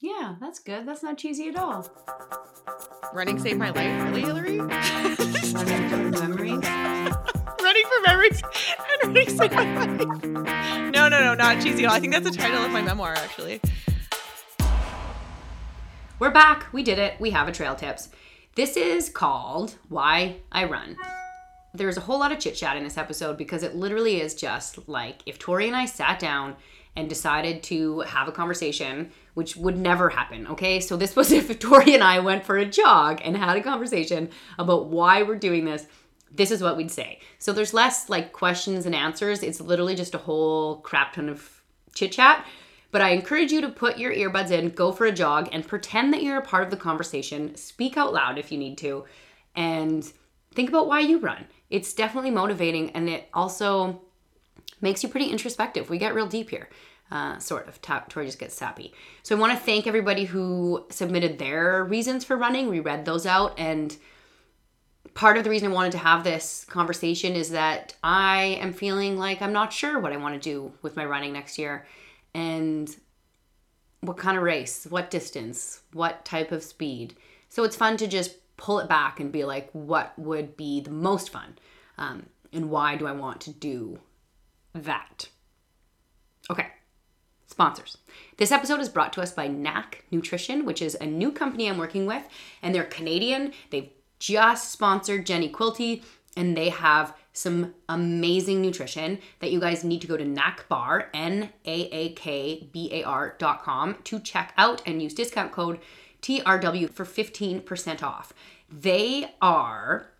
Yeah, that's good. That's not cheesy at all. Running saved my life, really, Hilary? Running for memories. running for memories and running saved my life. No, no, no, not cheesy at all. I think that's the title of my memoir, actually. We're back. We did it. We have a trail tips. This is called Why I Run. There's a whole lot of chit chat in this episode because it literally is just like if Tory and I sat down and decided to have a conversation, which would never happen, okay? So this was if Tory and I went for a jog and had a conversation about why we're doing this. This is what we'd say. So there's less like questions and answers. It's literally just a whole crap ton of chit chat. But I encourage you to put your earbuds in, go for a jog, and pretend that you're a part of the conversation. Speak out loud if you need to, and think about why you run. It's definitely motivating, and it also makes you pretty introspective. We get real deep here. Uh, sort of. Tory just gets sappy. So I want to thank everybody who submitted their reasons for running. We read those out, and part of the reason I wanted to have this conversation is that I am feeling like I'm not sure what I want to do with my running next year, and what kind of race, what distance, what type of speed. So it's fun to just pull it back and be like, what would be the most fun, um, and why do I want to do that. Okay, sponsors. This episode is brought to us by Naak Nutrition, which is a new company I'm working with, and they're Canadian. They've just sponsored Jenny Quilty, and they have some amazing nutrition that you guys need to go to Naakbar, N A A K B A R dot com to check out and use discount code TRW for 15% off. They are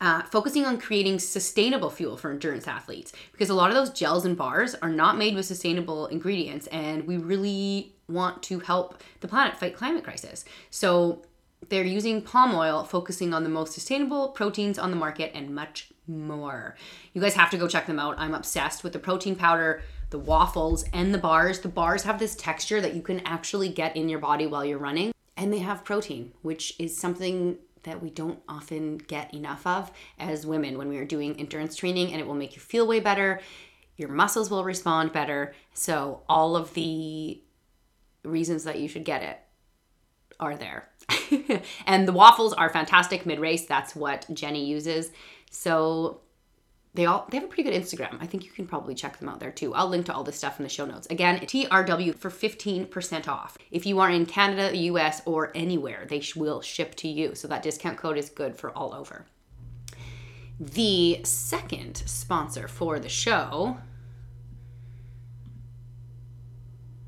uh, focusing on creating sustainable fuel for endurance athletes because a lot of those gels and bars are not made with sustainable ingredients and we really want to help the planet fight climate crisis. So they're using palm oil focusing on the most sustainable proteins on the market and much more. You guys have to go check them out. I'm obsessed with the protein powder the waffles and the bars. The bars have this texture that you can actually get in your body while you're running and they have protein which is something that we don't often get enough of as women when we are doing endurance training, and it will make you feel way better. Your muscles will respond better. So, all of the reasons that you should get it are there. and the waffles are fantastic mid race. That's what Jenny uses. So, they all they have a pretty good Instagram. I think you can probably check them out there too. I'll link to all this stuff in the show notes. Again, TRW for 15% off. If you are in Canada, the US, or anywhere, they will ship to you. So that discount code is good for all over. The second sponsor for the show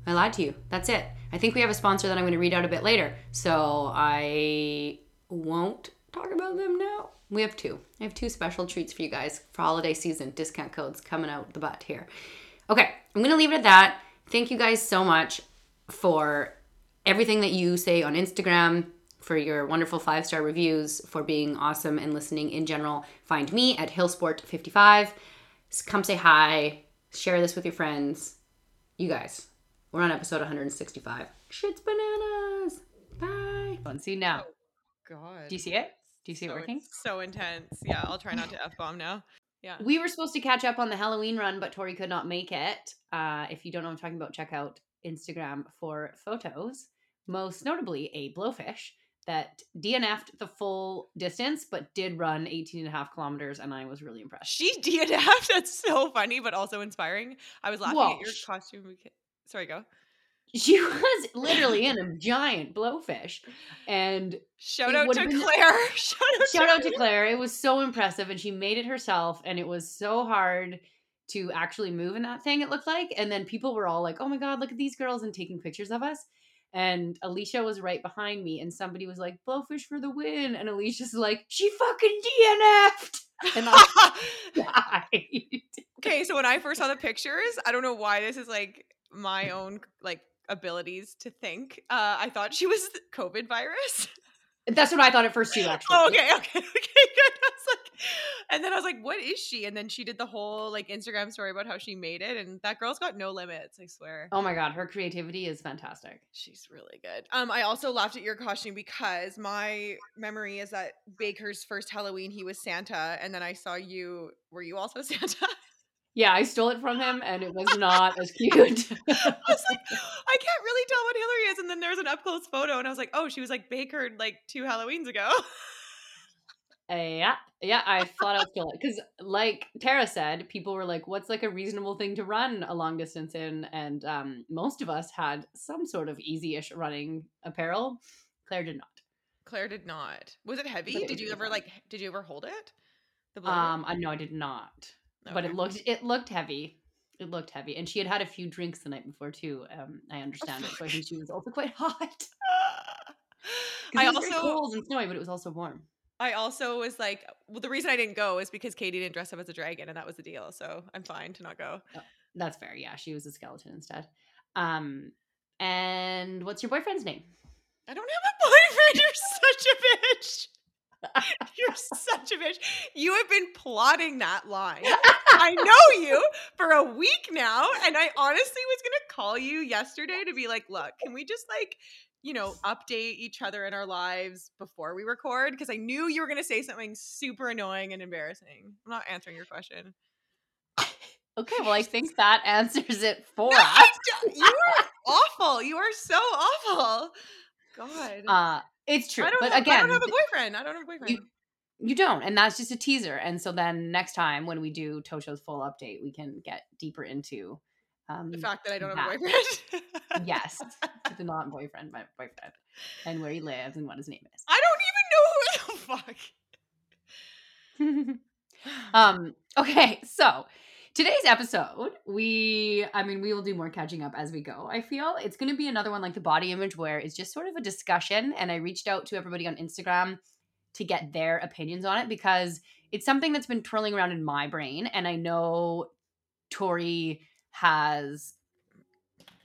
I lied to you. That's it. I think we have a sponsor that I'm going to read out a bit later. So I won't talk about them now. We have two. I have two special treats for you guys for holiday season. Discount codes coming out the butt here. Okay, I'm gonna leave it at that. Thank you guys so much for everything that you say on Instagram, for your wonderful five star reviews, for being awesome and listening in general. Find me at Hilsport55. Come say hi, share this with your friends. You guys, we're on episode 165. Shit's bananas. Bye. See now. Oh, God. Do you see it? Do you see so it working? So intense. Yeah, I'll try not to f bomb now. Yeah. We were supposed to catch up on the Halloween run, but Tory could not make it. Uh, if you don't know what I'm talking about, check out Instagram for photos. Most notably, a blowfish that DNF'd the full distance, but did run 18 and a half kilometers, and I was really impressed. She DNF'd? That's so funny, but also inspiring. I was laughing at your costume. Sorry, go. She was literally in a giant blowfish. And shout out to been, Claire. Shout, out, shout to, out to Claire. It was so impressive. And she made it herself. And it was so hard to actually move in that thing, it looked like. And then people were all like, oh my God, look at these girls and taking pictures of us. And Alicia was right behind me, and somebody was like, "Blowfish for the win!" And Alicia's like, "She fucking DNF'd!" And I died. okay, so when I first saw the pictures, I don't know why this is like my own like abilities to think. Uh, I thought she was COVID virus. That's what I thought at first too. Actually. Oh, okay, okay, okay, good. I was like, and then I was like, "What is she?" And then she did the whole like Instagram story about how she made it, and that girl's got no limits. I swear. Oh my god, her creativity is fantastic. She's really good. Um, I also laughed at your costume because my memory is that Baker's first Halloween he was Santa, and then I saw you. Were you also Santa? Yeah, I stole it from him and it was not as cute. I was like, I can't really tell what Hilary is. And then there's an up close photo, and I was like, oh, she was like bakered like two Halloweens ago. Yeah, yeah, I flat out stole it because, like Tara said, people were like, "What's like a reasonable thing to run a long distance in?" And um, most of us had some sort of easy-ish running apparel. Claire did not. Claire did not. Was it heavy? It Did you ever like? Did you ever hold it? The Um, I know I did not, but it looked it looked heavy. It looked heavy, and she had had a few drinks the night before too. Um, I understand it, so I think she was also quite hot. I it was very also cold and snowy, but it was also warm. I also was like, well, the reason I didn't go is because Katie didn't dress up as a dragon, and that was the deal. So I'm fine to not go. That's fair. Yeah, she was a skeleton instead. Um, and what's your boyfriend's name? I don't have a boyfriend. You're such a bitch. You're such a bitch. You have been plotting that line. I know you for a week now, and I honestly was gonna call you yesterday to be like, look, can we just like, you know, update each other in our lives before we record? Because I knew you were gonna say something super annoying and embarrassing. I'm not answering your question. Okay, well, I think that answers it for No, us. You are awful. You are so awful. God. Uh, it's true, I don't but have, again, I don't have a boyfriend. I don't have a boyfriend. you you don't, and that's just a teaser. And so then next time when we do Tosho's full update, we can get deeper into um, the fact that I don't have a boyfriend. yes, the not boyfriend, my boyfriend, and where he lives and what his name is. I don't even know who the fuck. um okay so today's episode we i mean we will do more catching up as we go i feel. It's going to be another one like the body image where it's just sort of a discussion and i reached out to everybody on instagram to get their opinions on it because it's something that's been twirling around in my brain and i know tory has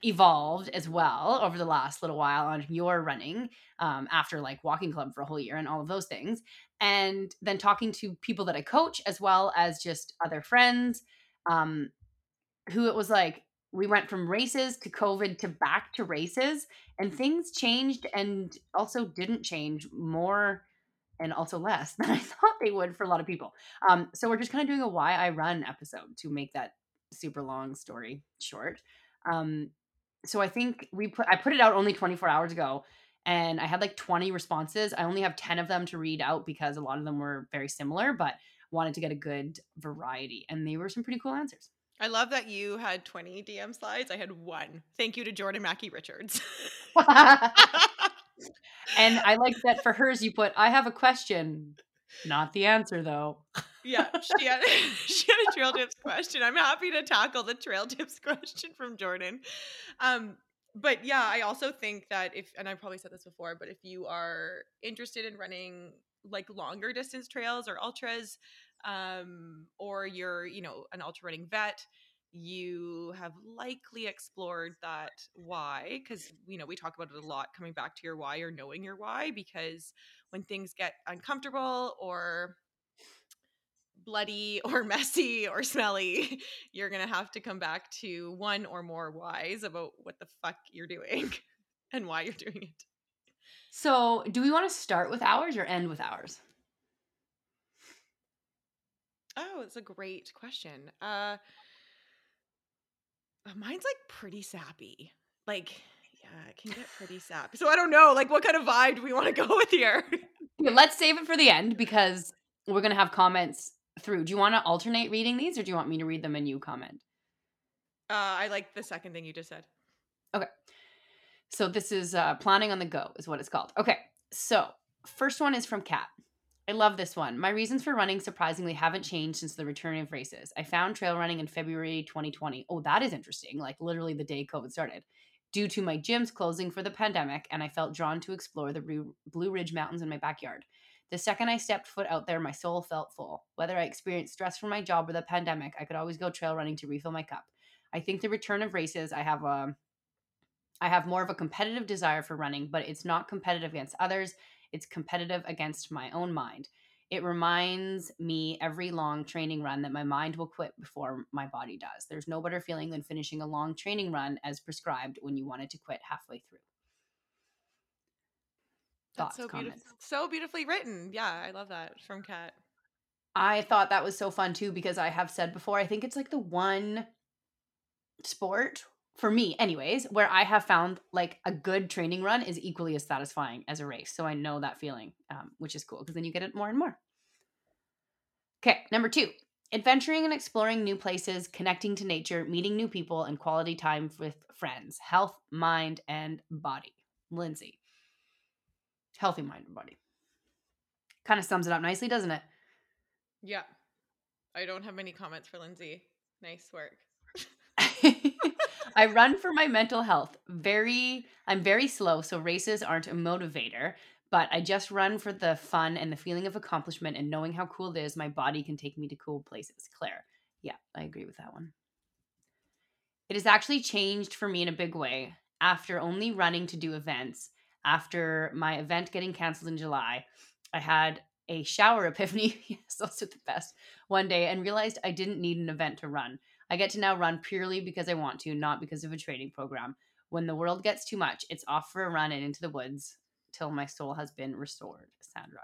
evolved as well over the last little while on your running um, after like walking club for a whole year and all of those things and then talking to people that I coach as well as just other friends um, who it was like we went from races to COVID to back to races and things changed and also didn't change more and also less than I thought they would for a lot of people. Um, so we're just kind of doing a why I run episode to make that super long story short. Um, so I think we put I put it out only 24 hours ago and I had like 20 responses. I only have 10 of them to read out because a lot of them were very similar, but wanted to get a good variety. And they were some pretty cool answers. I love that you had 20 DM slides. I had one. Thank you to Jordan Mackey Richards. and I like that for hers, you put, I have a question, not the answer though. yeah, she had she had a trail tips question. I'm happy to tackle the trail tips question from Jordan. Um, but yeah, I also think that if and I probably said this before, but if you are interested in running like longer distance trails or ultras, um, or you're you know an ultra running vet, you have likely explored that why because you know we talk about it a lot coming back to your why or knowing your why because when things get uncomfortable or bloody or messy or smelly, you're to have to come back to one or more whys about what the fuck you're doing and why you're doing it. So, do we want to start with ours or end with ours? Oh, it's a great question. Uh uh, mine's like pretty sappy. Like yeah, it can get pretty sappy. So I don't know, like what kind of vibe do we want to go with here? Yeah, let's save it for the end because we're going to have comments through. Do you want to alternate reading these or do you want me to read them and you comment? Uh I like the second thing you just said. So this is uh, planning on the go is what it's called. Okay, so first one is from Kat. I love this one. My reasons for running surprisingly haven't changed since the return of races. I found trail running in February 2020. Oh, that is interesting. Like literally the day COVID started. Due to my gyms closing for the pandemic, and I felt drawn to explore the Blue Ridge Mountains in my backyard. The second I stepped foot out there, my soul felt full. Whether I experienced stress from my job or the pandemic, I could always go trail running to refill my cup. I think the return of races, I have a I have more of a competitive desire for running, but it's not competitive against others. It's competitive against my own mind. It reminds me every long training run that my mind will quit before my body does. There's no better feeling than finishing a long training run as prescribed when you wanted to quit halfway through. That's Thoughts, so beautiful. comments? So beautifully written. Yeah, I love that from Kat. I thought that was so fun too because I have said before, I think it's like the one sport for me anyways where i have found like a good training run is equally as satisfying as a race so i know that feeling um, which is cool because then you get it more and more okay number two adventuring and exploring new places connecting to nature meeting new people and quality time with friends health mind and body lindsay healthy mind and body kind of sums it up nicely doesn't it Yeah. I don't have many comments for Lindsay. Nice work. I run for my mental health. Very I'm very slow, so races aren't a motivator, but I just run for the fun and the feeling of accomplishment and knowing how cool it is my body can take me to cool places. Claire. Yeah, I agree with that one. It has actually changed for me in a big way after only running to do events. After my event getting canceled in July, I had a shower epiphany. yes, those are the best. One day and realized I didn't need an event to run. I get to now run purely because I want to, not because of a training program. When the world gets too much, it's off for a run and into the woods till my soul has been restored. Sandra.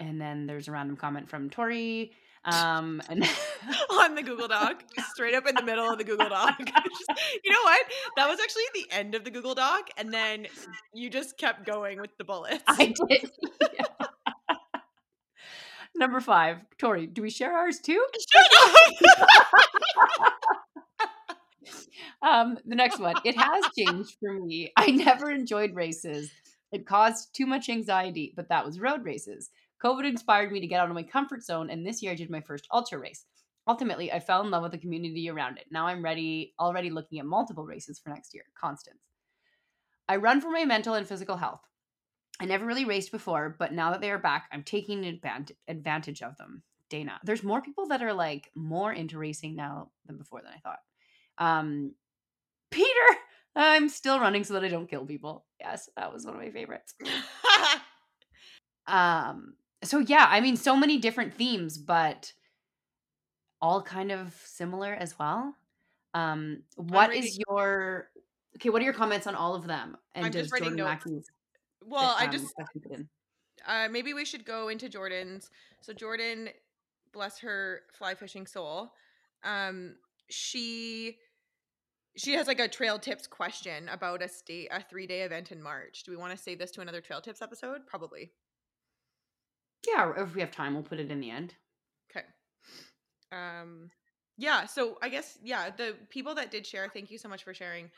And then there's a random comment from Tory. Um, and on the Google Doc, straight up in the middle of the Google Doc. you know what? That was actually the end of the Google Doc, and then you just kept going with the bullets. I did. Yeah. Number five, Tory. Do we share ours too? Um, the next one. It has changed for me. I never enjoyed races. It caused too much anxiety, but that was road races. COVID inspired me to get out of my comfort zone, and this year I did my first ultra race. Ultimately, I fell in love with the community around it. Now I'm ready, already looking at multiple races for next year. Constance. I run for my mental and physical health. I never really raced before, but now that they are back, I'm taking advantage advantage of them. Dana. There's more people that are like more into racing now than before than I thought. Um, Peter, I'm still running so that I don't kill people. Yes, that was one of my favorites. Um, so yeah, I mean, so many different themes, but all kind of similar as well. Um, what is your okay? What are your comments on all of them? And I'm just does Jordan. Mackey's, well, I um, just fit in? uh, maybe we should go into Jordan's. So Jordan, bless her fly fishing soul, um, she she has like a trail tips question about a state a three day event in March. Do we want to save this to another trail tips episode? Probably. Yeah, or if we have time, we'll put it in the end. Okay. Um yeah, so I guess yeah, the people that did share, thank you so much for sharing.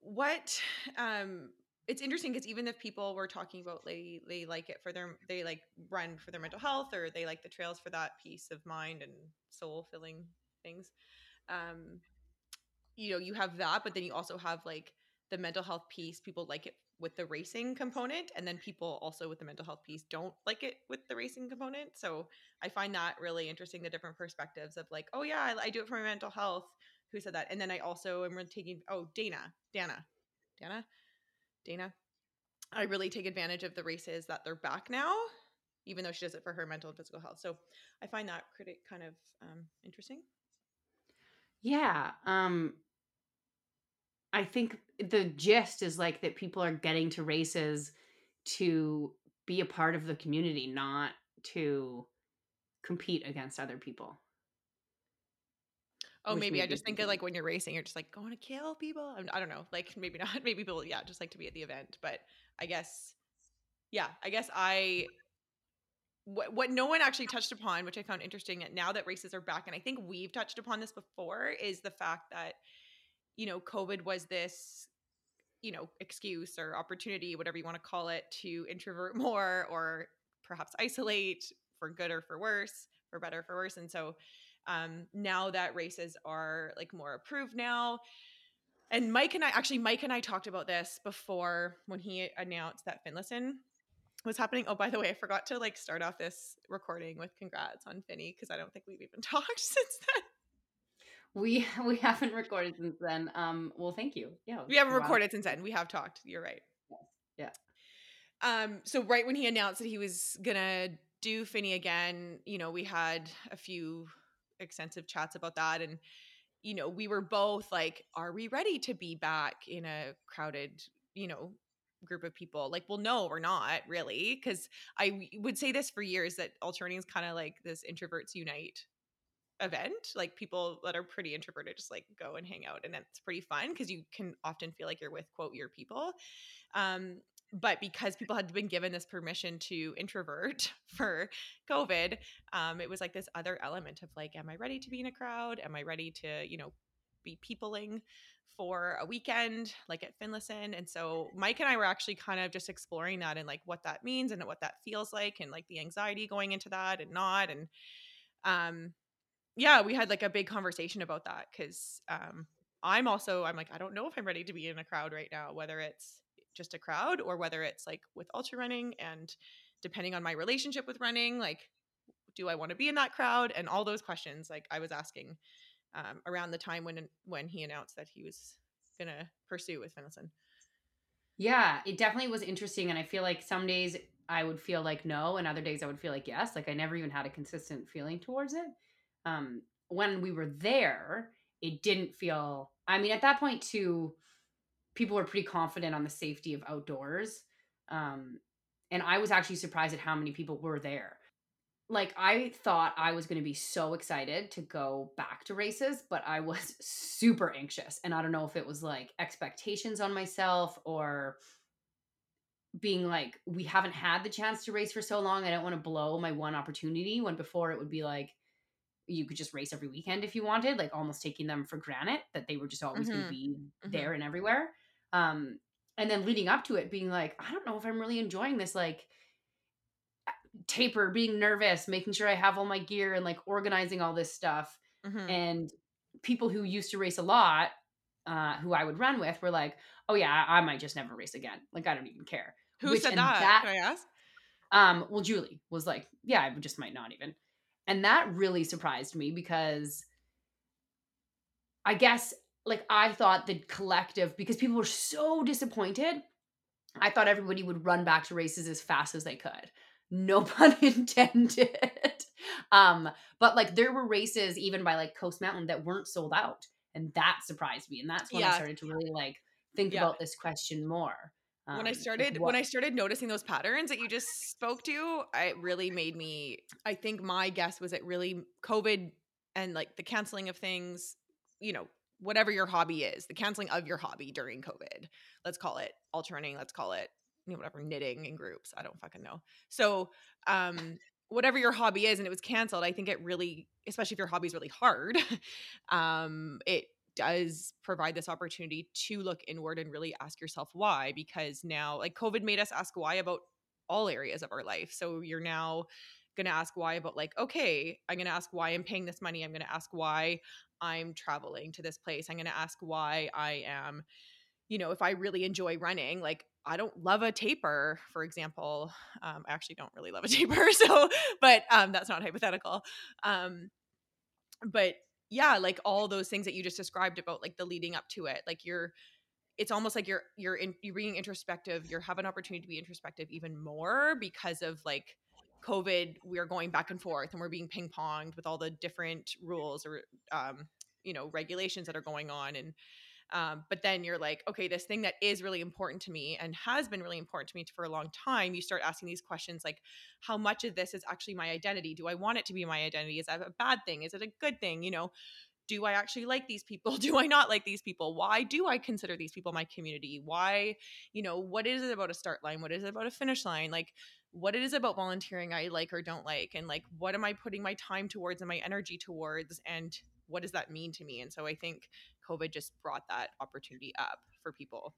What um it's interesting because even if people were talking about they they like it for their they like run for their mental health or they like the trails for that peace of mind and soul filling things. Um you know, you have that, but then you also have like the mental health piece. People like it with the racing component, and then people also with the mental health piece don't like it with the racing component. So I find that really interesting the different perspectives of like, oh yeah, I, I do it for my mental health. Who said that? And then I also am taking oh Dana, Dana, Dana, Dana. I really take advantage of the races that they're back now, even though she does it for her mental and physical health. So I find that critic kind of um, interesting. Yeah. Um I think the gist is like that people are getting to races to be a part of the community, not to compete against other people. Oh, maybe I just think of like when you're racing, you're just like going to kill people. I'm- I don't know, like maybe not. Maybe people, yeah, just like to be at the event. But I guess, yeah, I guess I. What, what no one actually touched upon, which I found interesting, now that races are back, and I think we've touched upon this before, is the fact that, you know, COVID was this, you know, excuse or opportunity, whatever you want to call it, to introvert more or perhaps isolate for good or for worse, for better or for worse. And so, um, now that races are like more approved now. And Mike and I actually Mike and I talked about this before when he announced that Finlayson was happening. Oh, by the way, I forgot to like start off this recording with congrats on Finny because I don't think we've even talked since then. We we haven't recorded since then. Um well thank you. Yeah. We haven't wow. recorded since then. We have talked. You're right. Yeah. Um, so right when he announced that he was gonna do Finny again, you know, we had a few extensive chats about that and you know, we were both like, are we ready to be back in a crowded, you know, group of people? Like well no we're not really because i would say this for years that ultra running is kind of like this introverts unite event like people that are pretty introverted just like go and hang out and it's pretty fun because you can often feel like you're with quote your people. Um but because people had been given this permission to introvert for covid um it was like this other element of like am i ready to be in a crowd? Am i ready to you know be peopling for a weekend like at finlayson? And so mike and i were actually kind of just exploring that and like what that means and what that feels like and like the anxiety going into that and not. And um yeah we had like a big conversation about that because um i'm also i'm like i don't know if i'm ready to be in a crowd right now whether it's just a crowd or whether it's like with ultra running and depending on my relationship with running like do i want to be in that crowd and all those questions like i was asking um, around the time when when he announced that he was gonna pursue with Finlayson. Yeah, it definitely was interesting, and I feel like some days I would feel like no, and other days I would feel like yes. Like I never even had a consistent feeling towards it. Um, when we were there, it didn't feel. I mean, at that point too, people were pretty confident on the safety of outdoors, um, and I was actually surprised at how many people were there like I thought I was going to be so excited to go back to races, but I was super anxious. And I don't know if it was like expectations on myself or being like we haven't had the chance to race for so long. I don't want to blow my one opportunity when before it would be like you could just race every weekend if you wanted, like almost taking them for granted that they were just always mm-hmm. going to be mm-hmm. there and everywhere. Um and then leading up to it being like I don't know if I'm really enjoying this like taper, being nervous, making sure I have all my gear and like organizing all this stuff. Mm-hmm. And people who used to race a lot, uh, who I would run with, were like, "Oh yeah, I, might just never race again. Like I don't even care." Who Which, said that? that? Can I ask? Um, well, Julie was like, "Yeah, I just might not even," and that really surprised me because I guess like I thought the collective because people were so disappointed. I thought everybody would run back to races as fast as they could no pun intended. um, but like there were races even by like Coast Mountain that weren't sold out. And that surprised me. And that's when yeah. I started to really like think yeah. about this question more. Um, when I started like when I started noticing those patterns that you just spoke to, it really made me I think my guess was it really COVID and like the canceling of things, you know, whatever your hobby is, the canceling of your hobby during COVID. Let's call it ultra running, let's call it you know, whatever knitting in groups. I don't fucking know. So, um, whatever your hobby is and it was canceled, I think it really, especially if your hobby is really hard, um, it does provide this opportunity to look inward and really ask yourself why. Because now, like COVID made us ask why about all areas of our life. So you're now going to ask why about like okay i'm going to ask why i'm paying this money i'm going to ask why i'm traveling to this place i'm going to ask why i am you know if i really enjoy running like I don't love a taper, for example. Um, I actually don't really love a taper, so but um, that's not hypothetical. Um, but yeah, like all those things that you just described about like the leading up to it, like you're, it's almost like you're you're in, you're being introspective. You have an opportunity to be introspective even more because of like COVID. We're going back and forth, and we're being ping ponged with all the different rules or um, you know regulations that are going on, and um, but then you're like, okay, this thing that is really important to me and has been really important to me for a long time, you start asking these questions like, how much of this is actually my identity? Do I want it to be my identity? Is that a bad thing? Is it a good thing? You know, do I actually like these people? Do I not like these people? Why do I consider these people my community? Why, you know, what is it about a start line? What is it about a finish line? Like, what it is about volunteering I like or don't like? And like, what am I putting my time towards and my energy towards? And what does that mean to me? And so I think COVID just brought that opportunity up for people.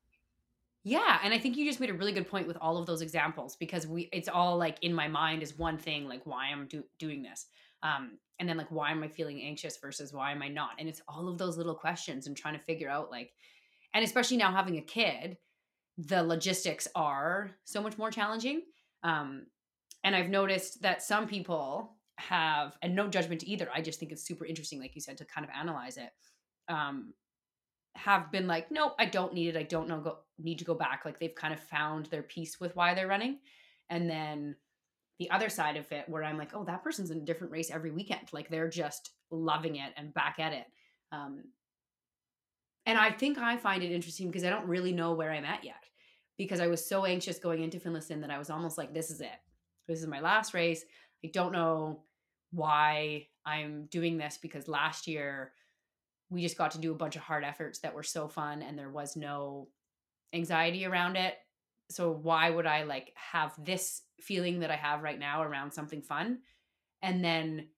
Yeah, and I think you just made a really good point with all of those examples because we it's all like in my mind is one thing like why I'm do, doing this. Um and then like why am I feeling anxious versus why am I not? And it's all of those little questions and trying to figure out like and especially now having a kid, the logistics are so much more challenging. Um and I've noticed that some people have and no judgment either. I just think it's super interesting like you said to kind of analyze it um, have been like, nope, I don't need it. I don't know go need to go back. Like they've kind of found their peace with why they're running. And then the other side of it where I'm like, oh, that person's in a different race every weekend. Like they're just loving it and back at it. Um, and I think I find it interesting because I don't really know where I'm at yet. Because I was so anxious going into Finlayson that I was almost like, this is it. This is my last race. I don't know why I'm doing this because last year we just got to do a bunch of hard efforts that were so fun and there was no anxiety around it. So why would I like have this feeling that I have right now around something fun? And then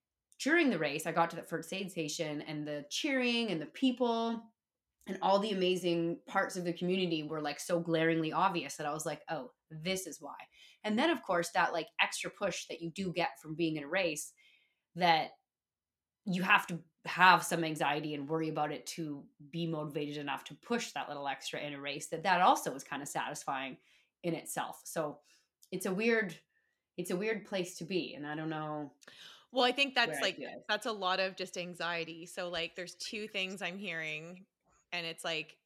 during the race, I got to the first aid station and the cheering and the people and all the amazing parts of the community were like so glaringly obvious that I was like, oh, this is why. And then, of course, that like extra push that you do get from being in a race that you have to have some anxiety and worry about it to be motivated enough to push that little extra in a race that that also is kind of satisfying in itself. So it's a weird it's a weird place to be and i don't know well i think that's like that's a lot of just anxiety. So like there's two things i'm hearing and it's like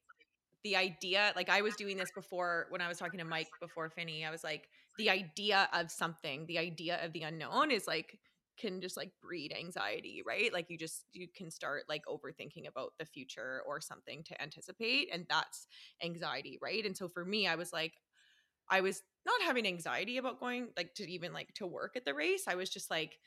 the idea like i was doing this before when i was talking to mike before finney i was like the idea of something the idea of the unknown is like can just like breed anxiety, right? Like you just you can start like overthinking about the future or something to anticipate and that's anxiety, right? And so for me I was like I was not having anxiety about going like to even like to work at the race. I was just like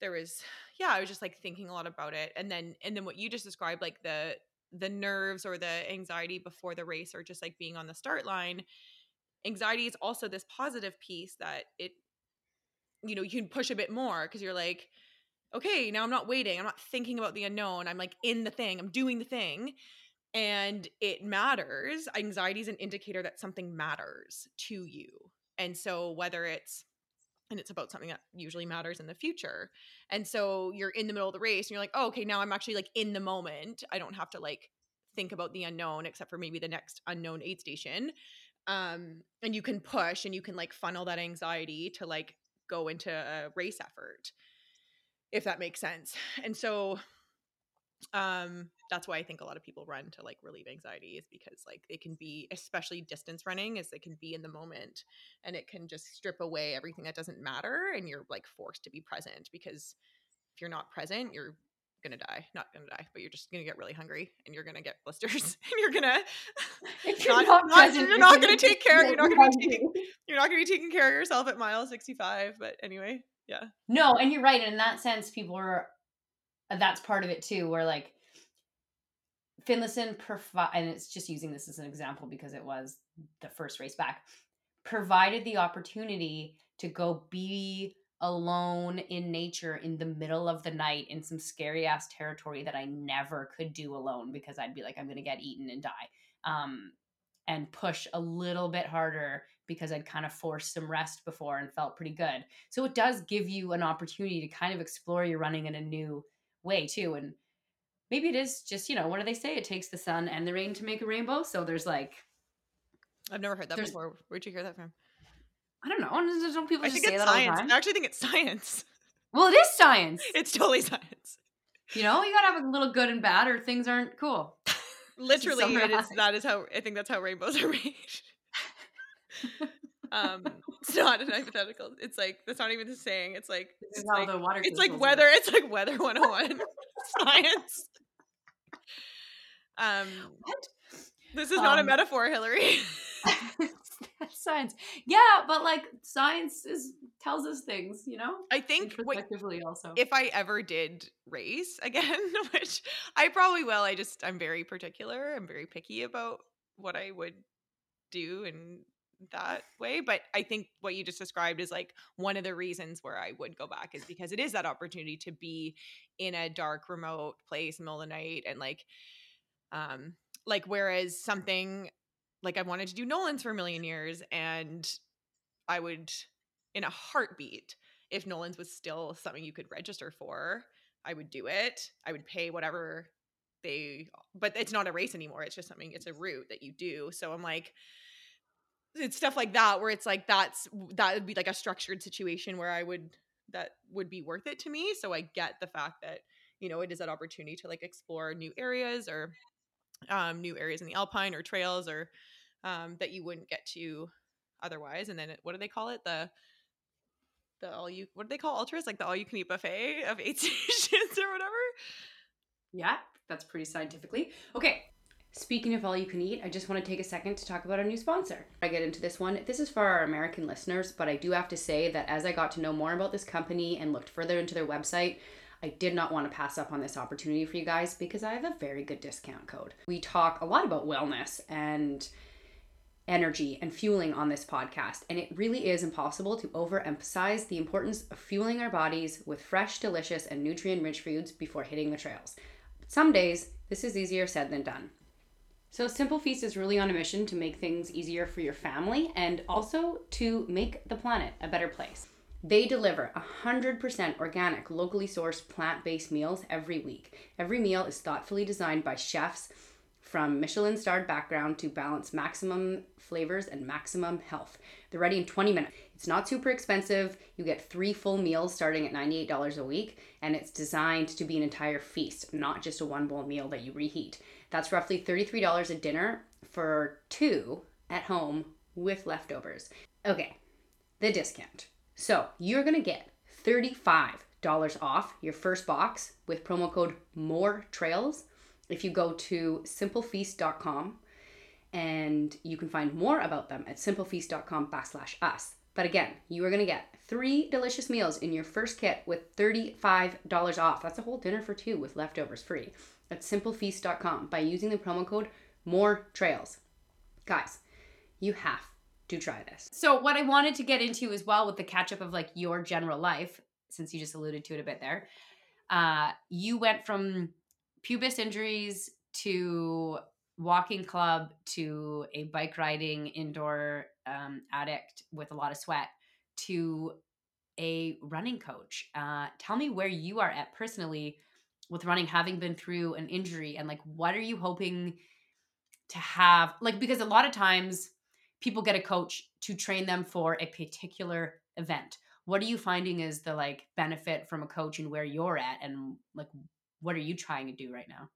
there was yeah, I was just like thinking a lot about it. And then and then what you just described like the the nerves or the anxiety before the race or just like being on the start line anxiety is also this positive piece that it you know, you can push a bit more because you're like, okay, now I'm not waiting. I'm not thinking about the unknown. I'm like in the thing, I'm doing the thing. And it matters. Anxiety is an indicator that something matters to you. And so, whether it's, and it's about something that usually matters in the future. And so, you're in the middle of the race and you're like, oh, okay, now I'm actually like in the moment. I don't have to like think about the unknown except for maybe the next unknown aid station um and you can push and you can like funnel that anxiety to like go into a race effort if that makes sense and so um that's why i think a lot of people run to like relieve anxiety is because like they can be especially distance running is they can be in the moment and it can just strip away everything that doesn't matter and you're like forced to be present because if you're not present you're gonna die not gonna die but you're just gonna get really hungry and you're gonna get blisters and you're gonna if you're not, not, present, you're, you're not gonna, gonna take care you're not gonna be taking you're not gonna be taking care of yourself at mile 65 but anyway yeah. No and you're right in that sense people are that's part of it too where like Finlayson provide and it's just using this as an example because it was the first race back provided the opportunity to go be alone in nature in the middle of the night in some scary ass territory that I never could do alone because I'd be like, I'm going to get eaten and die. Um, and push a little bit harder because I'd kind of forced some rest before and felt pretty good. So it does give you an opportunity to kind of explore your running in a new way too. And maybe it is just, you know, what do they say? It takes the sun and the rain to make a rainbow. So there's like, I've never heard that before. Where'd you hear that from? I don't know. Don't people I just think say it's that all the science. time? I actually think it's science. Well, it is science. It's totally science. You know, you gotta have a little good and bad, or things aren't cool. Literally, it is. That is how I think that's how rainbows are made. Um, it's not an hypothetical. It's like that's not even the saying. It's like it's like, the water. It's like weather. It's like weather 101 science. Um, what? This is not um, a metaphor, Hilary. science. Yeah, but like science is tells us things, you know? I think respectively also. If I ever did race again, which I probably will, I just I'm very particular. I'm very picky about what I would do in that way. But I think what you just described is like one of the reasons where I would go back is because it is that opportunity to be in a dark, remote place, in the middle of the night, and like um like whereas something like I wanted to do Nolan's for a million years, and I would, in a heartbeat, if Nolan's was still something you could register for, I would do it. I would pay whatever they, but it's not a race anymore. It's just something. It's a route that you do. So I'm like, it's stuff like that where it's like that's that would be like a structured situation where I would that would be worth it to me. So I get the fact that you know it is that opportunity to like explore new areas or um, new areas in the alpine or trails or um, that you wouldn't get to otherwise. And then it, what do they call it? The the all you what do they call ultras? Like the all you can eat buffet of aid stations or whatever. Yeah, that's pretty scientifically. Okay. Speaking of all you can eat, I just want to take a second to talk about our new sponsor. I get into this one. This is for our American listeners, but I do have to say that as I got to know more about this company and looked further into their website, I did not want to pass up on this opportunity for you guys because I have a very good discount code. We talk a lot about wellness and energy and fueling on this podcast, and it really is impossible to overemphasize the importance of fueling our bodies with fresh, delicious, and nutrient rich foods before hitting the trails. Some days, this is easier said than done. So, Simple Feast is really on a mission to make things easier for your family and also to make the planet a better place. They deliver 100% organic, locally sourced plant based meals every week. Every meal is thoughtfully designed by chefs from Michelin starred background to balance maximum flavors and maximum health. They're ready in 20 minutes. It's not super expensive. You get three full meals starting at $98 a week, and it's designed to be an entire feast, not just a one bowl meal that you reheat. That's roughly $33 a dinner for two at home with leftovers. Okay, the discount. So you're gonna get $35 off your first box with promo code MORE TRAILS if you go to simplefeast.com and you can find more about them at simplefeast.com backslash us. But again, you are going to get three delicious meals in your first kit with $35 off. That's a whole dinner for two with leftovers free at simplefeast.com by using the promo code more trails. Guys, you have to try this. So, what I wanted to get into as well with the catch up of like your general life, since you just alluded to it a bit there, uh, you went from pubis injuries to walking club to a bike riding indoor um, addict with a lot of sweat to a running coach. Uh, tell me where you are at personally with running, having been through an injury, and like what are you hoping to have? Like, because a lot of times people get a coach to train them for a particular event. What are you finding is the like benefit from a coach and where you're at, and like what are you trying to do right now?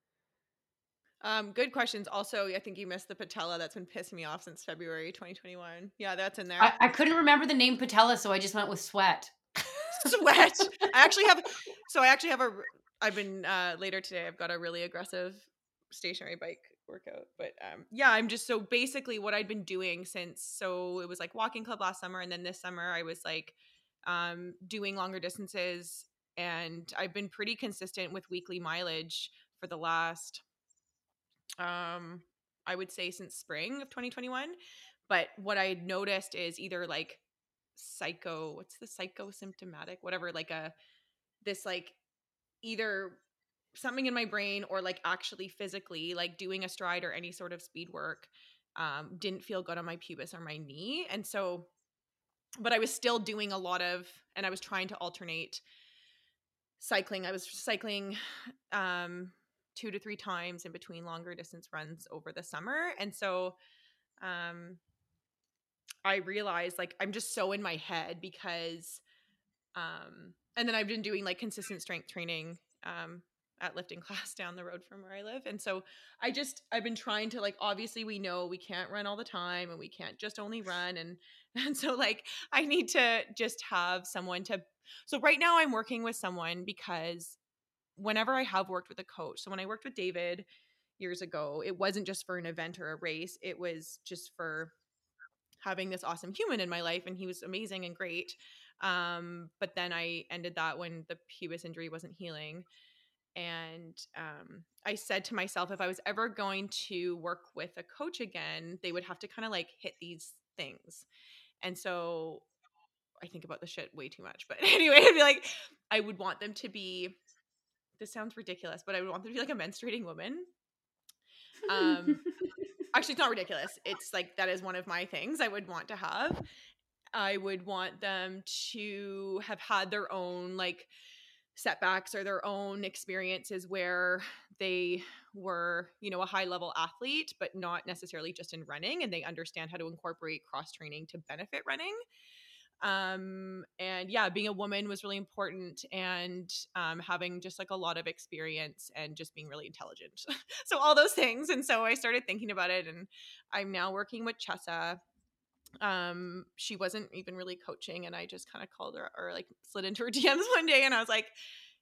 Um, good questions. Also, I think you missed the patella. That's been pissing me off since February 2021. Yeah, that's in there. I, I couldn't remember the name patella, so I just went with sweat. sweat. I actually have. So I actually have a. I've been uh, later today. I've got a really aggressive stationary bike workout. But um, yeah, I'm just so basically what I'd been doing since. So it was like walking club last summer, and then this summer I was like um, doing longer distances, and I've been pretty consistent with weekly mileage for the last um I would say since spring of 2021. But what I noticed is either like psycho, what's the psychosymptomatic, whatever, like a this like either something in my brain or like actually physically, like doing a stride or any sort of speed work, um, didn't feel good on my pubis or my knee. And so, but I was still doing a lot of, and I was trying to alternate cycling. I was cycling um two to three times in between longer distance runs over the summer. And so um I realized like I'm just so in my head because um and then I've been doing like consistent strength training um at lifting class down the road from where I live. And so I just I've been trying to like obviously we know we can't run all the time and we can't just only run and and so like I need to just have someone to so right now I'm working with someone because whenever I have worked with a coach, so when I worked with David years ago, it wasn't just for an event or a race, it was just for having this awesome human in my life and he was amazing and great. Um, but then I ended that when the pubis injury wasn't healing. And um, I said to myself, if I was ever going to work with a coach again, they would have to kind of like hit these things. And so I think about the shit way too much. But anyway, I'd be like, I would want them to be this sounds ridiculous, but I would want them to be like a menstruating woman. Um, actually, it's not ridiculous. It's like that is one of my things I would want to have. I would want them to have had their own like setbacks or their own experiences where they were, you know, a high level athlete, but not necessarily just in running, and they understand how to incorporate cross training to benefit running um and yeah being a woman was really important and um having just like a lot of experience and just being really intelligent so all those things and so i started thinking about it and i'm now working with chessa um she wasn't even really coaching and i just kind of called her or like slid into her dms one day and i was like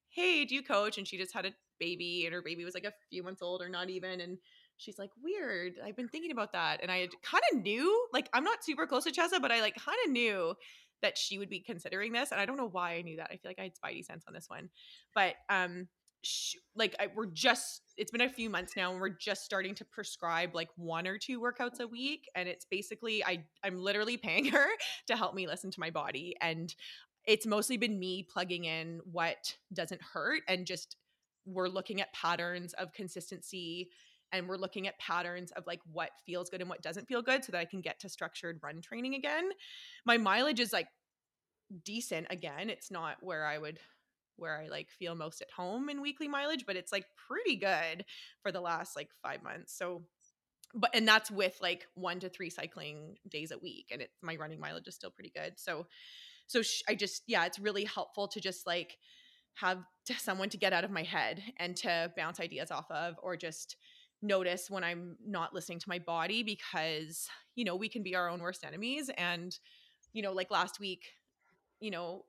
hey do you coach and she just had a baby and her baby was like a few months old or not even and she's like, weird. I've been thinking about that. And I kind of knew, like, I'm not super close to Chessa, but I like kind of knew that she would be considering this. And I don't know why I knew that. I feel like I had spidey sense on this one. But um sh- like I, we're just it's been a few months now and we're just starting to prescribe like one or two workouts a week and it's basically I I'm literally paying her to help me listen to my body and it's mostly been me plugging in what doesn't hurt and just we're looking at patterns of consistency and we're looking at patterns of like what feels good and what doesn't feel good so that I can get to structured run training again. My mileage is like decent again. It's not where I would where I like feel most at home in weekly mileage, but it's like pretty good for the last like 5 months. So but and that's with like 1 to 3 cycling days a week and it my running mileage is still pretty good. So so sh- I just yeah, it's really helpful to just like have to someone to get out of my head and to bounce ideas off of or just notice when I'm not listening to my body because, you know, we can be our own worst enemies. And, you know, like last week, you know,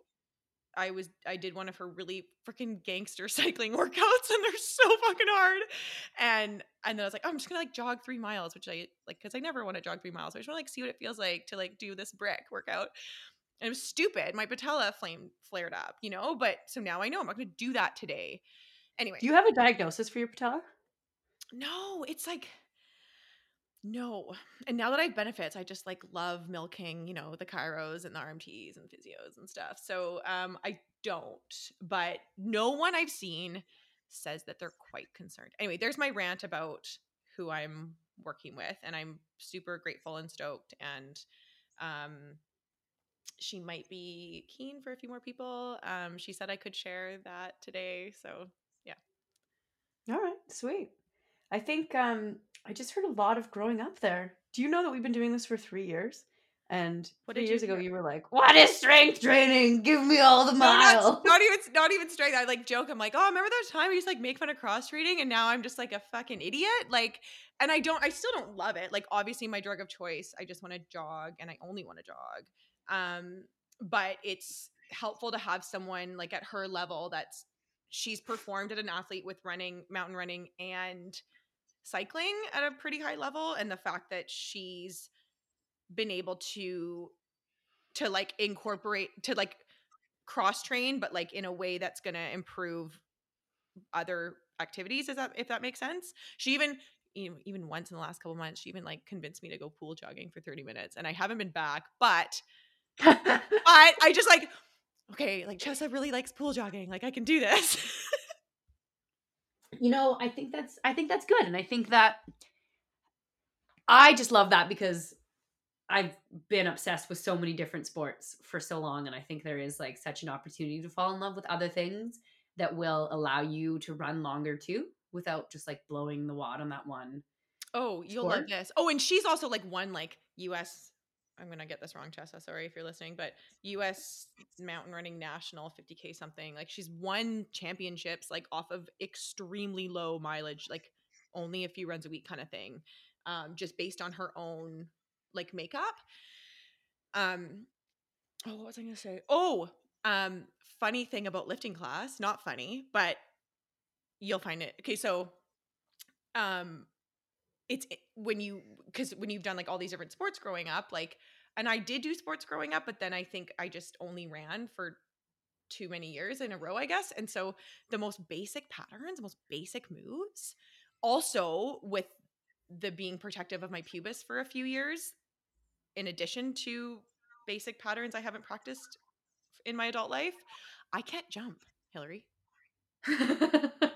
I was I did one of her really freaking gangster cycling workouts and they're so fucking hard. And and then I was like, oh, I'm just gonna like jog three miles, which I like because I never want to jog three miles. I just want to like see what it feels like to like do this brick workout. And it was stupid. My patella flame flared up, you know, but so now I know I'm not gonna do that today. Anyway. Do you have a diagnosis for your patella? No, it's like no. And now that I have benefits, I just like love milking, you know, the chiros and the RMTs and physios and stuff. So um I don't, but no one I've seen says that they're quite concerned. Anyway, there's my rant about who I'm working with and I'm super grateful and stoked and um she might be keen for a few more people. Um she said I could share that today, so yeah. All right, sweet. I think um, I just heard a lot of growing up there. Do you know that we've been doing this for three years? And What three did you years ago, you were like, "What is strength training? Give me all the No, miles." not, not even not even straight. I like joke. I'm like, oh, remember that time we used to like make fun of cross training, and now I'm just like a fucking idiot. Like, and I don't, I still don't love it. Like, obviously, my drug of choice. I just want to jog, and I only want to jog. Um, but it's helpful to have someone like at her level that's she's performed at an athlete with running, mountain running, and cycling at a pretty high level, and the fact that she's been able to to like incorporate to like cross train but like in a way that's going to improve other activities is that if that makes sense? She even you know, even once in the last couple months she even like convinced me to go pool jogging for 30 minutes and i haven't been back but but i just like okay like chessa really likes pool jogging like i can do this you know i think that's i think that's good and i think that i just love that because i've been obsessed with so many different sports for so long and i think there is like such an opportunity to fall in love with other things that will allow you to run longer too without just like blowing the wad on that one oh you'll love this. Oh and she's also like won like us i'm gonna get this wrong chessa sorry if you're listening but us mountain running national 50k something like she's won championships like off of extremely low mileage like only a few runs a week kind of thing um just based on her own like makeup. Um oh what was i gonna say? Oh um funny thing about lifting class not funny but you'll find it. Okay so um it's it- when you because when you've done like all these different sports growing up like and i did do sports growing up but then i think i just only ran for too many years in a row i guess and so the most basic patterns most basic moves also with the being protective of my pubis for a few years in addition to basic patterns i haven't practiced in my adult life i can't jump hilary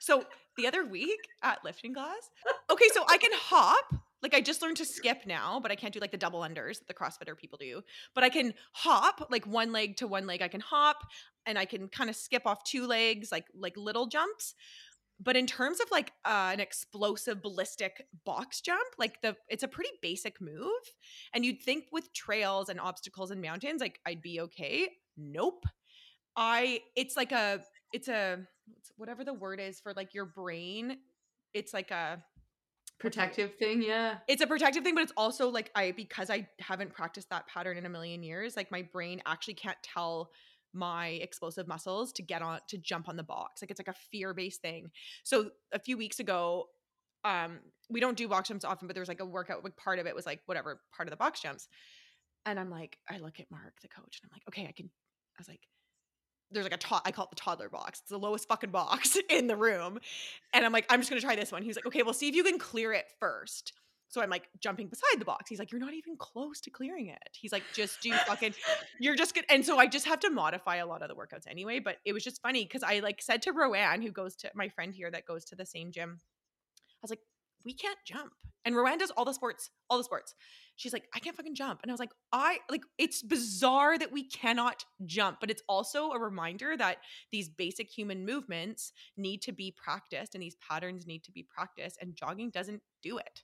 so the other week at lifting class, okay, so I can hop. Like I just learned to skip now, but I can't do like the double unders that the CrossFitter people do. But I can hop like one leg to one leg. I can hop and I can kind of skip off two legs, like like little jumps. But in terms of like uh, an explosive ballistic box jump, like the it's a pretty basic move. And you'd think with trails and obstacles and mountains, like I'd be okay. Nope. I it's like a it's a whatever the word is for like your brain. It's like a protective thing yeah it's a protective thing, but it's also like I because I haven't practiced that pattern in a million years, like my brain actually can't tell my explosive muscles to get on to jump on the box. Like it's like a fear-based thing. So a few weeks ago, um we don't do box jumps often, but there was like a workout like part of it was like whatever part of the box jumps. And I'm like, I look at Mark, the coach, and I'm like, okay, I can I was like, there's like a to- I call it the toddler box. It's the lowest fucking box in the room. And I'm like, I'm just gonna try this one. He's like, okay, well, see if you can clear it first. So I'm like jumping beside the box. He's like, you're not even close to clearing it. He's like, just do fucking, you're just good. And so I just have to modify a lot of the workouts anyway. But it was just funny because I like said to Roanne, who goes to my friend here that goes to the same gym, I was like, we can't jump. And Roanne does all the sports, all the sports. She's like, I can't fucking jump. And I was like, I like it's bizarre that we cannot jump, but it's also a reminder that these basic human movements need to be practiced and these patterns need to be practiced, and jogging doesn't do it.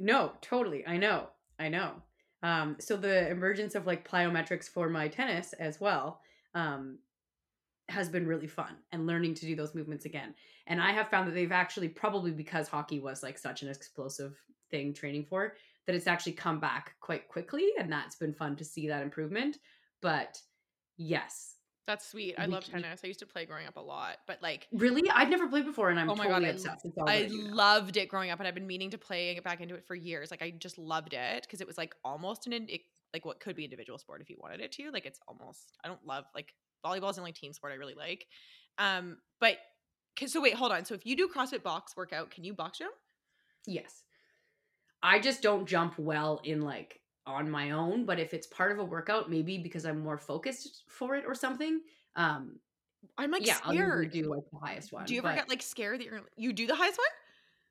No, totally. I know. I know. Um, so the emergence of like plyometrics for my tennis as well um, has been really fun and learning to do those movements again. And I have found that they've actually probably because hockey was like such an explosive thing training for that it's actually come back quite quickly and that's been fun to see that improvement. But yes, That's sweet. I love can- tennis. I used to play growing up a lot, but like really, I've never played before and I'm Oh my totally God, I obsessed. I I loved it growing up, and I've been meaning to play and get back into it for years. Like I just loved it because it was like almost an it, like what could be individual sport if you wanted it to. Like it's almost I don't love like volleyball is the only team sport I really like. Um, but so wait, hold on. So if you do CrossFit box workout, can you box jump? Yes. I just don't jump well in like on my own, but if it's part of a workout, maybe because I'm more focused for it or something. Um I'm like yeah, I'll usually do like the highest one. do you ever get like scared that you're you do the highest one?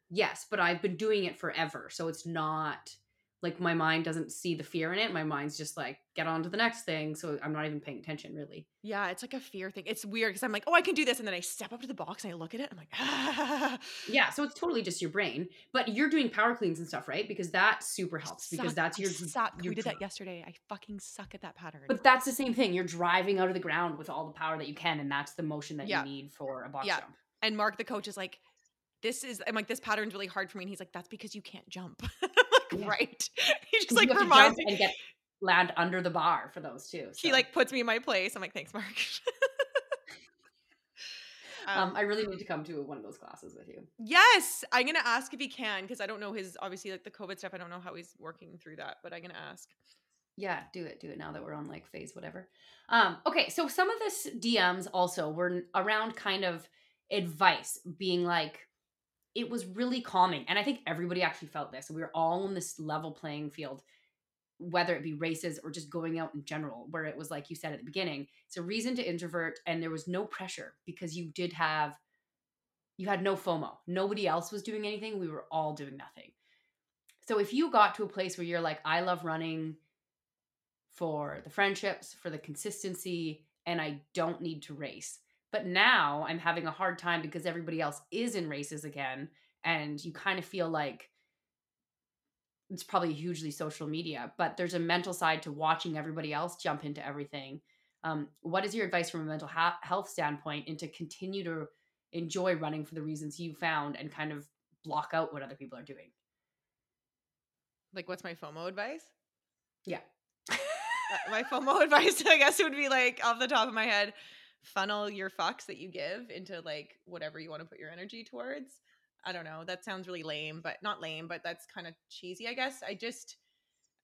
Yes, but I've been doing it forever, so it's not like my mind doesn't see the fear in it. My mind's just like get on to the next thing, so I'm not even paying attention really. Yeah, it's like a fear thing. It's weird because I'm like, oh, I can do this, and then I step up to the box and I look at it. I'm like, ah. Yeah, so it's totally just your brain. But you're doing power cleans and stuff, right? Because that super helps because that's your suck. your We did that yesterday. I fucking suck at that pattern. But that's the same thing. You're driving out of the ground with all the power that you can, and that's the motion that Yeah. you need for a box Yeah. jump. and Mark, the coach, is like, "This is." I'm like, "This pattern's really hard for me," and he's like, "That's because you can't jump." I'm like, Yeah. "Right." He just like reminds me. and get land under the bar for those too. He like puts me in my place. I'm like, "Thanks, Mark." um, um, I really need to come to one of those classes with you. yes, I'm gonna ask if he can because I don't know his obviously like the COVID stuff. I don't know how he's working through that, but I'm gonna ask. Yeah, do it, do it now that we're on like phase whatever. Um, okay, so some of this DMs also were around kind of advice, being like, it was really calming, and I think everybody actually felt this. We were all on this level playing field, whether it be races or just going out in general, where it was like you said at the beginning, it's a reason to introvert, and there was no pressure because you did have, you had no FOMO. Nobody else was doing anything. We were all doing nothing. So if you got to a place where you're like, I love running for the friendships, for the consistency, and I don't need to race. But now I'm having a hard time because everybody else is in races again. And you kind of feel like it's probably hugely social media, but there's a mental side to watching everybody else jump into everything. Um, what is your advice from a mental ha- health standpoint and to continue to enjoy running for the reasons you found and kind of block out what other people are doing? Like, what's my FOMO advice? Yeah. Uh, my FOMO advice, I guess, would be like off the top of my head, funnel your fucks that you give into like whatever you want to put your energy towards. I don't know. That sounds really lame, but not lame, but that's kind of cheesy, I guess. I just,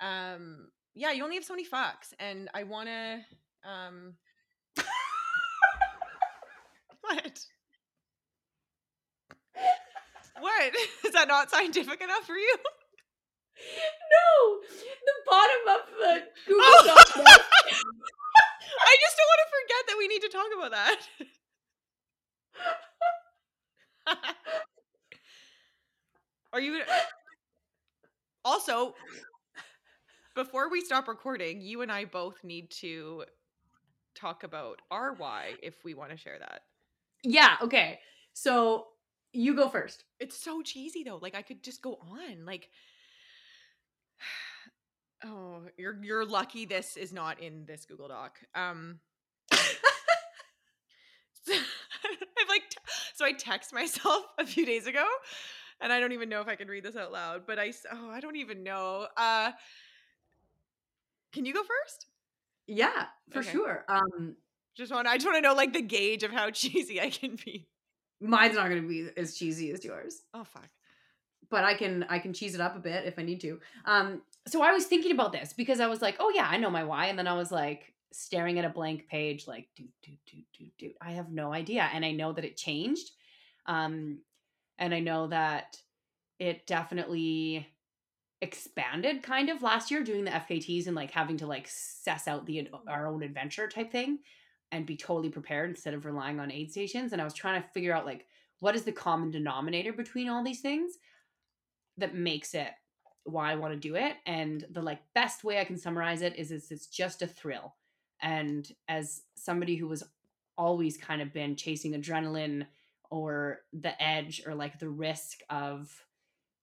um, yeah, you only have so many fucks, and I want to, um, what? What is that not scientific enough for you? No, the bottom of the Google Oh. Doc. I just don't want to forget that we need to talk about that. Are you also before we stop recording, you and I both need to talk about our why if we want to share that. Yeah, okay. So you go first. It's so cheesy though. Like I could just go on. Like Oh, you're you're lucky this is not in this Google Doc. Um I've like t- so I text myself a few days ago and I don't even know if I can read this out loud, but I oh, I don't even know. Uh Can you go first? Yeah, for Okay. sure. Um Just want I just want to know like the gauge of how cheesy I can be. mine's not going to be as cheesy as yours. Oh fuck. but I can I can cheese it up a bit if I need to. Um, so I was thinking about this because I was like, oh yeah, I know my why, and then I was like staring at a blank page, like, do do do do do. I have no idea, and I know that it changed, um, and I know that it definitely expanded kind of last year doing the FKTs and like having to like suss out the our own adventure type thing and be totally prepared instead of relying on aid stations and I was trying to figure out like what is the common denominator between all these things that makes it why I want to do it and the like best way I can summarize it is, it's just a thrill. And as somebody who was always kind of been chasing adrenaline or the edge or like the risk of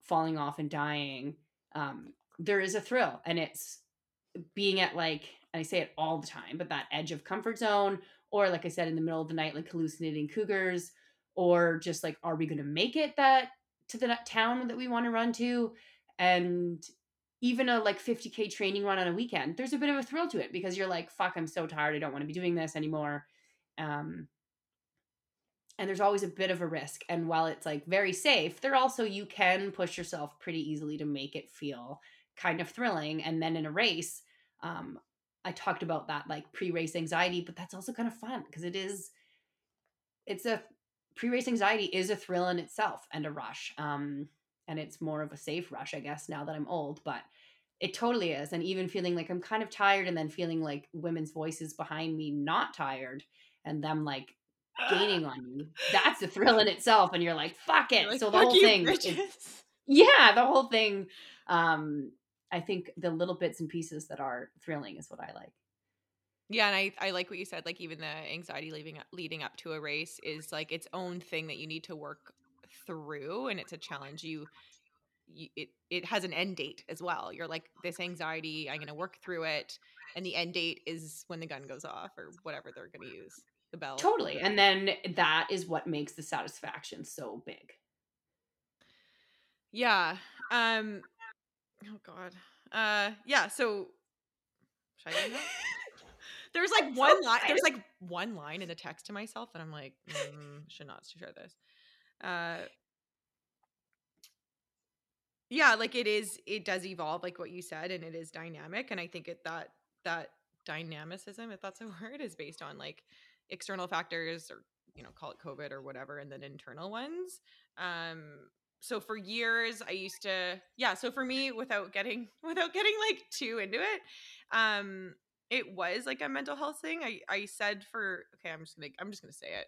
falling off and dying um, there is a thrill and it's being at like i say it all the time but that edge of comfort zone or like i said in the middle of the night like hallucinating cougars or just like are we going to make it that to the town that we want to run to and even a like 50k training run on a weekend there's a bit of a thrill to it because you're like fuck i'm so tired i don't want to be doing this anymore. Um and there's always a bit of a risk and while it's like very safe there also you can push yourself pretty easily to make it feel kind of thrilling and then in a race um i talked about that like pre-race anxiety but that's also kind of fun because it is it's a pre-race anxiety is a thrill in itself and a rush um and it's more of a safe rush i guess now that i'm old but it totally is and even feeling like i'm kind of tired and then feeling like women's voices behind me not tired and them like gaining on you. That's the thrill in itself. And you're like, fuck it. Like, so the whole thing is, Yeah, the whole thing. Um, I think the little bits and pieces that are thrilling is what I like. Yeah, and I, I like what you said. Like even the anxiety leading up, leading up to a race is like its own thing that you need to work through, and it's a challenge. You, you it it has an end date as well. You're like this anxiety. I'm going to work through it, and the end date is when the gun goes off or whatever they're going to use the bell. Totally. And then that is what makes the satisfaction so big. Yeah. Um oh god. Uh yeah, so should I There's like one so line there's like one line in the text to myself that I'm like, mm, should not share this. Uh yeah, like it is it does evolve like what you said and it is dynamic and I think it that that dynamicism if that's a word is based on like external factors or you know call it covid or whatever and then internal ones. Um so for years i used to yeah so for me without getting without getting like too into it um it was like a mental health thing. I i said for okay i'm just gonna i'm just gonna say it.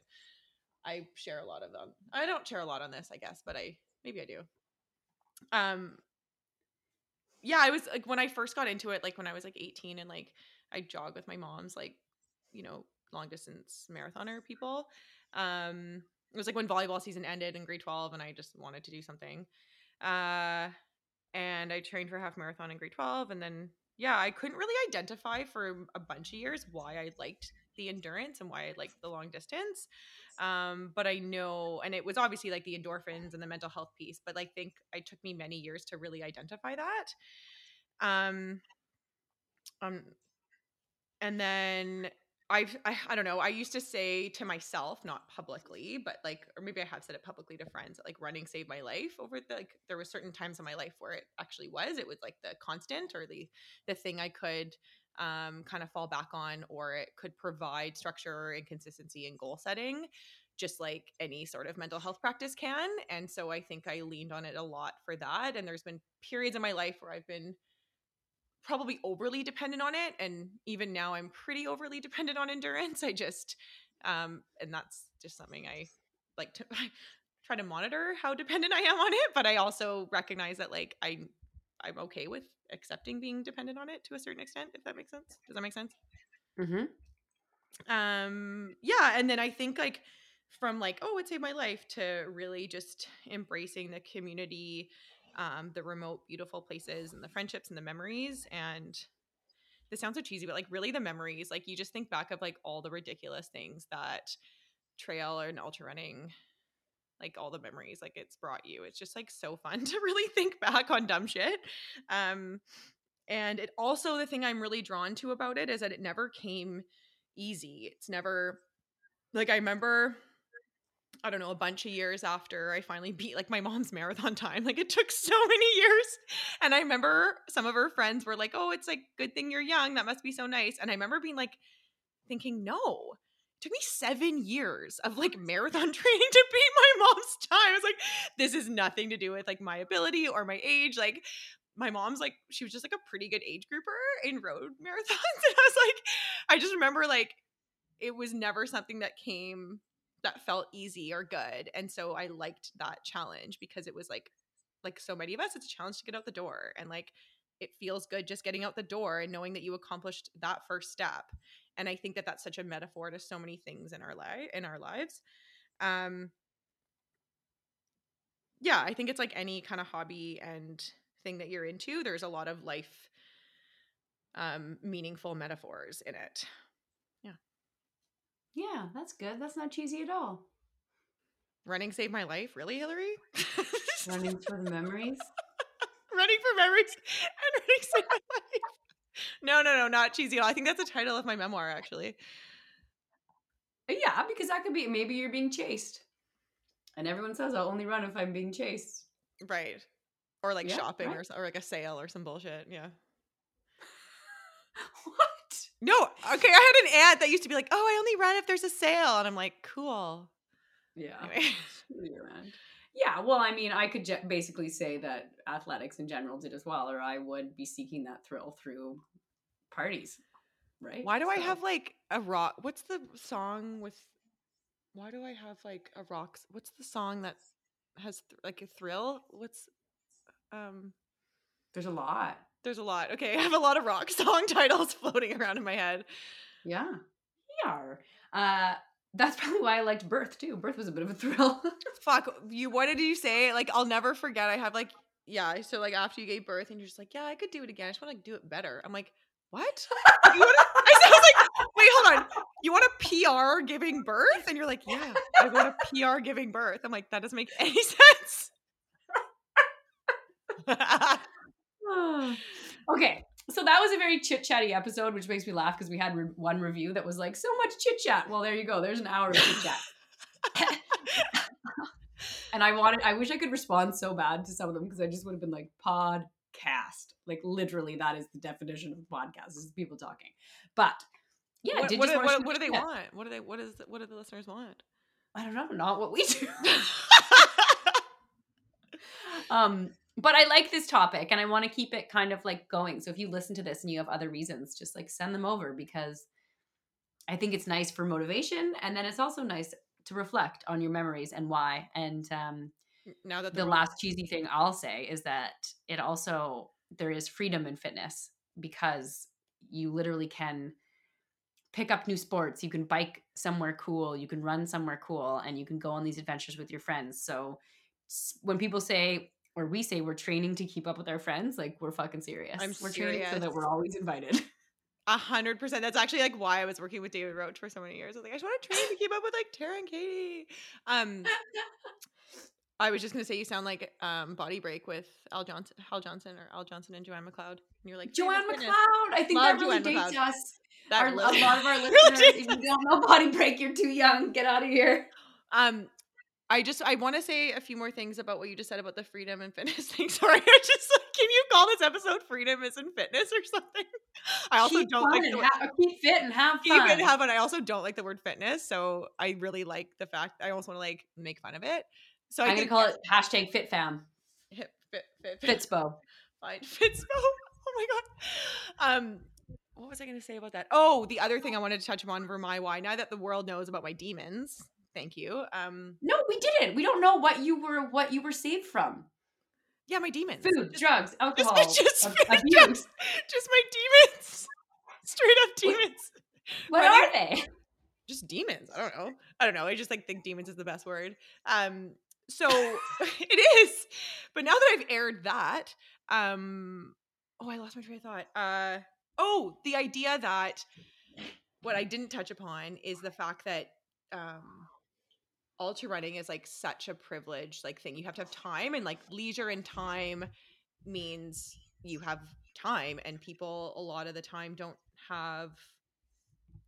I share a lot of them. I don't share a lot on this i guess but i maybe i do um yeah i was like when i first got into it like when i was like 18 and like i jog with my mom's like you know long distance marathoner people. Um, it was like when volleyball season ended in grade 12 and I just wanted to do something. Uh, and I trained for half marathon in grade 12 and then yeah, I couldn't really identify for a bunch of years why I liked the endurance and why I like the long distance. Um, but I know, and it was obviously like the endorphins and the mental health piece, but I think it took me many years to really identify that. Um, um, and then I've, I, I don't know. I used to say to myself, not publicly, but like, or maybe I have said it publicly to friends, that like running saved my life. Over the, like, there was certain times in my life where it actually was. It was like the constant or the the thing I could um, kind of fall back on, or it could provide structure and consistency in goal setting, just like any sort of mental health practice can. And so I think I leaned on it a lot for that. And there's been periods in my life where I've been probably overly dependent on it and even now i'm pretty overly dependent on endurance i just um and that's just something i like to try to monitor how dependent i am on it but i also recognize that like i i'm okay with accepting being dependent on it to a certain extent if that makes sense does that make sense mm-hmm. um yeah and then i think like from like oh it saved my life to really just embracing the community um, the remote, beautiful places and the friendships and the memories. And this sounds so cheesy, but like really the memories, like you just think back of like all the ridiculous things that trail and ultra running like all the memories like it's brought you it's just like so fun to really think back on dumb shit um and it also the thing i'm really drawn to about it is that it never came easy it's never like i remember I don't know, a bunch of years after I finally beat like my mom's marathon time. Like it took so many years. And I remember some of her friends were like, "Oh, it's like good thing you're young. That must be so nice." And I remember being like thinking, "No. Took me 7 years of like marathon training to beat my mom's time." I was like, "This is nothing to do with like my ability or my age. Like my mom's like she was just like a pretty good age grouper in road marathons." And I was like I just remember like it was never something that came that felt easy or good and so i liked that challenge because it was like like so many of us it's a challenge to get out the door and like it feels good just getting out the door and knowing that you accomplished that first step and i think that that's such a metaphor to so many things in our life in our lives um yeah i think it's like any kind of hobby and thing that you're into there's a lot of life um meaningful metaphors in it Yeah, Yeah, that's good. That's not cheesy at all. running saved my life really hilary Running for the memories. running for memories and running saved my life. No, no, no, not cheesy at all. I think that's the title of my memoir, actually. Yeah, because that could be maybe you're being chased. And everyone says I'll only run if I'm being chased. Right. Or like Yeah, shopping right. or, so- or like a sale or some bullshit. Yeah. what? No, okay. I had an aunt that used to be like, oh, I only run if there's a sale. And I'm like, cool. Yeah. Anyway. Screw you, man. Yeah, well, I mean, I could ju- basically say that athletics in general did as well, or I would be seeking that thrill through parties, right? Why do I have like a rock? What's the song with? Why do I have like a rock? What's the song that has th- like a thrill? What's um? There's a lot. There's a lot. Okay, I have a lot of rock song titles floating around in my head. Yeah. Yeah. Uh, that's probably why I liked Birth too. Birth was a bit of a thrill. Fuck you. What did you say? Like I'll never forget. I have like yeah. So like after you gave birth and you're just like yeah, I could do it again. I just want to do it better. I'm like what? You wanna, I was like wait, hold on. You want a PR giving birth? And you're like yeah, I want a PR giving birth. I'm like that doesn't make any sense. okay. So that was a very chit chatty episode, which makes me laugh because we had re- one review that was like, so much chit chat. Well, there you go. There's an hour of chit chat. and I wanted, I wish I could respond so bad to some of them because I just would have been like, podcast. Like, literally, that is the definition of podcast is people talking. But yeah, what, what, do- what, what do they want? What do they? What is? What do the listeners want? I don't know. Not what we do. um but i like this topic and i want to keep it kind of like going so if you listen to this and you have other reasons just like send them over because i think it's nice for motivation and then it's also nice to reflect on your memories and why and um now that the last cheesy thing i'll say is that it also there is freedom in fitness because you literally can pick up new sports you can bike somewhere cool you can run somewhere cool and you can go on these adventures with your friends so when people say or we say we're training to keep up with our friends like we're fucking serious I'm we're training so that we're always invited A hundred percent. That's actually like why I was working with David Roche for so many years. I was like, I just want to train to keep up with like Tara and Katie. Um, I was just gonna say you sound like um Body Break with Al Johnson, Hal Johnson, or Al Johnson and Joanne McLeod. And you're like joanne "Fitness, mcleod i think Love that really Joanne dates McLeod. us our, a lot of our listeners if you don't know body break you're too young get out of here Um, I just I want to say a few more things about what you just said about the freedom and fitness thing. Sorry, I just like, can you call this episode "Freedom is in Fitness" or something? I also keep don't like the word, keep fit and have fun. keep it have fun. I also don't like the word fitness, so I really like the fact I almost want to like make fun of it. So I I'm gonna call it hashtag fit fam hip, fit, fit, fit, Fitspo. fine, Fitspo. Oh my god. Um, what was I going to say about that? Oh, the other thing I wanted to touch upon for my why. Now that the world knows about my demons, thank you. Um, No, we didn't. We don't know what you were what you were saved from. yeah, my demons. Food, Just- drugs, alcohol, just food, abuse. drugs. just my demons. Straight up demons. What But are they? Just demons. I don't know. I don't know. I just like think demons is the best word. Um, so it is. But now that I've aired that, um, oh, I lost my train of thought. Uh, oh, the idea that what I didn't touch upon is the fact that um ultra running is like such a privilege like thing. You have to have time and like leisure and time means you have time and people a lot of the time don't have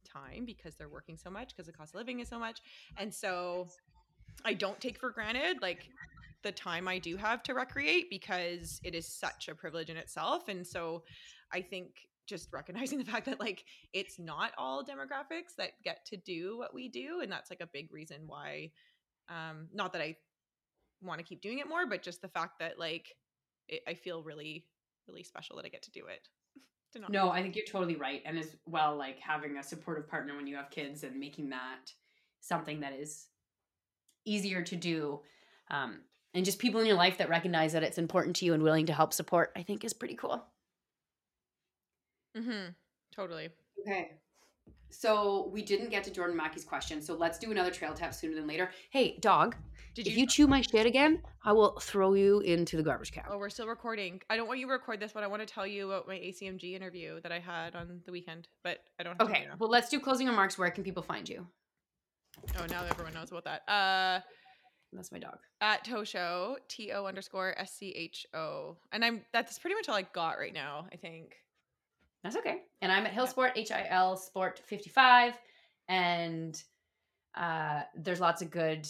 time because they're working so much because the cost of living is so much. And so I don't take for granted like the time I do have to recreate because it is such a privilege in itself. And so I think just recognizing the fact that like it's not all demographics that get to do what we do and that's like a big reason why um not that I want to keep doing it more but just the fact that like it, I feel really really special that I get to do it. To not- No, I think you're totally right. And as well, like having a supportive partner when you have kids and making that something that is easier to do. Um, and just people in your life that recognize that it's important to you and willing to help support, I think is pretty cool. Mm-hmm. Totally. Okay. So we didn't get to Jordan Mackey's question. So let's do another trail tap sooner than later. Hey, dog, Did if you chew my shit again, I will throw you into the garbage can. Oh, we're still recording. I don't want you to record this, but I want to tell you about my ACMG interview that I had on the weekend. But I don't. Have Okay. To Well, let's do closing remarks. Where can people find you? Oh, now everyone knows about that. Uh, That's my dog. at Tosho, T O underscore S C H O, and I'm that's pretty much all I got right now. I think. That's okay. And I'm at Hilsport, H I L Sport 55. And uh, there's lots of good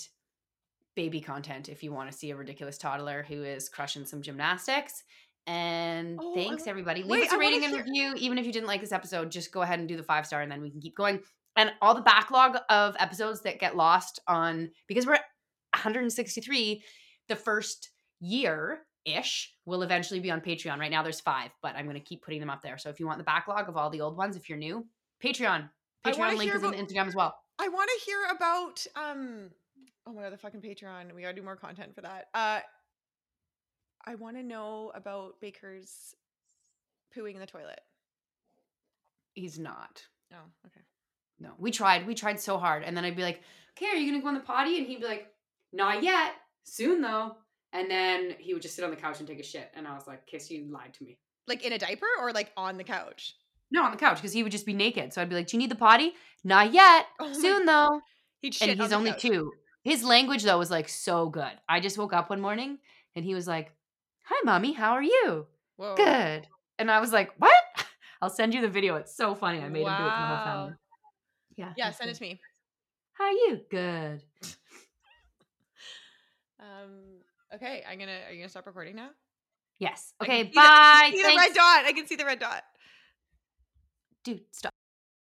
baby content if you want to see a ridiculous toddler who is crushing some gymnastics. And Oh, thanks, everybody. Leave wait, us a rating and hear- review. Even if you didn't like this episode, just go ahead and do the five star and then we can keep going. And all the backlog of episodes that get lost on, because we're 163, the first year ish will eventually be on Patreon. Right now there's five, but I'm going to keep putting them up there. So if you want the backlog of all the old ones, if you're new, Patreon. Patreon link is in about- Instagram as well. I want to hear about um. Oh my god, the fucking Patreon. We gotta do more content for that. Uh, I want to know about Baker's pooing in the toilet. He's not. Oh, okay. No, we tried. We tried so hard. And then I'd be like, okay, are you going to go in the potty? And he'd be like, not yet. Soon, though. And then he would just sit on the couch and take a shit. And I was like, Kiss, you lied to me. Like in a diaper or like on the couch? No, on the couch because he would just be naked. So I'd be like, do you need the potty? Not yet. Oh Soon, though. He'd shit And he's only couch. two. His language, though, was like so good. I just woke up one morning and he was like, hi, mommy. How are you? Whoa. Good. And I was like, what? I'll send you the video. It's so funny. I made him do it for the whole family. Yeah. Yeah, send it to me. How are you? Good. Um. Okay, I'm gonna. Are you gonna stop recording now? Yes. Okay. see the- I Bye. can see the red dot. I can see the red dot. Dude, stop.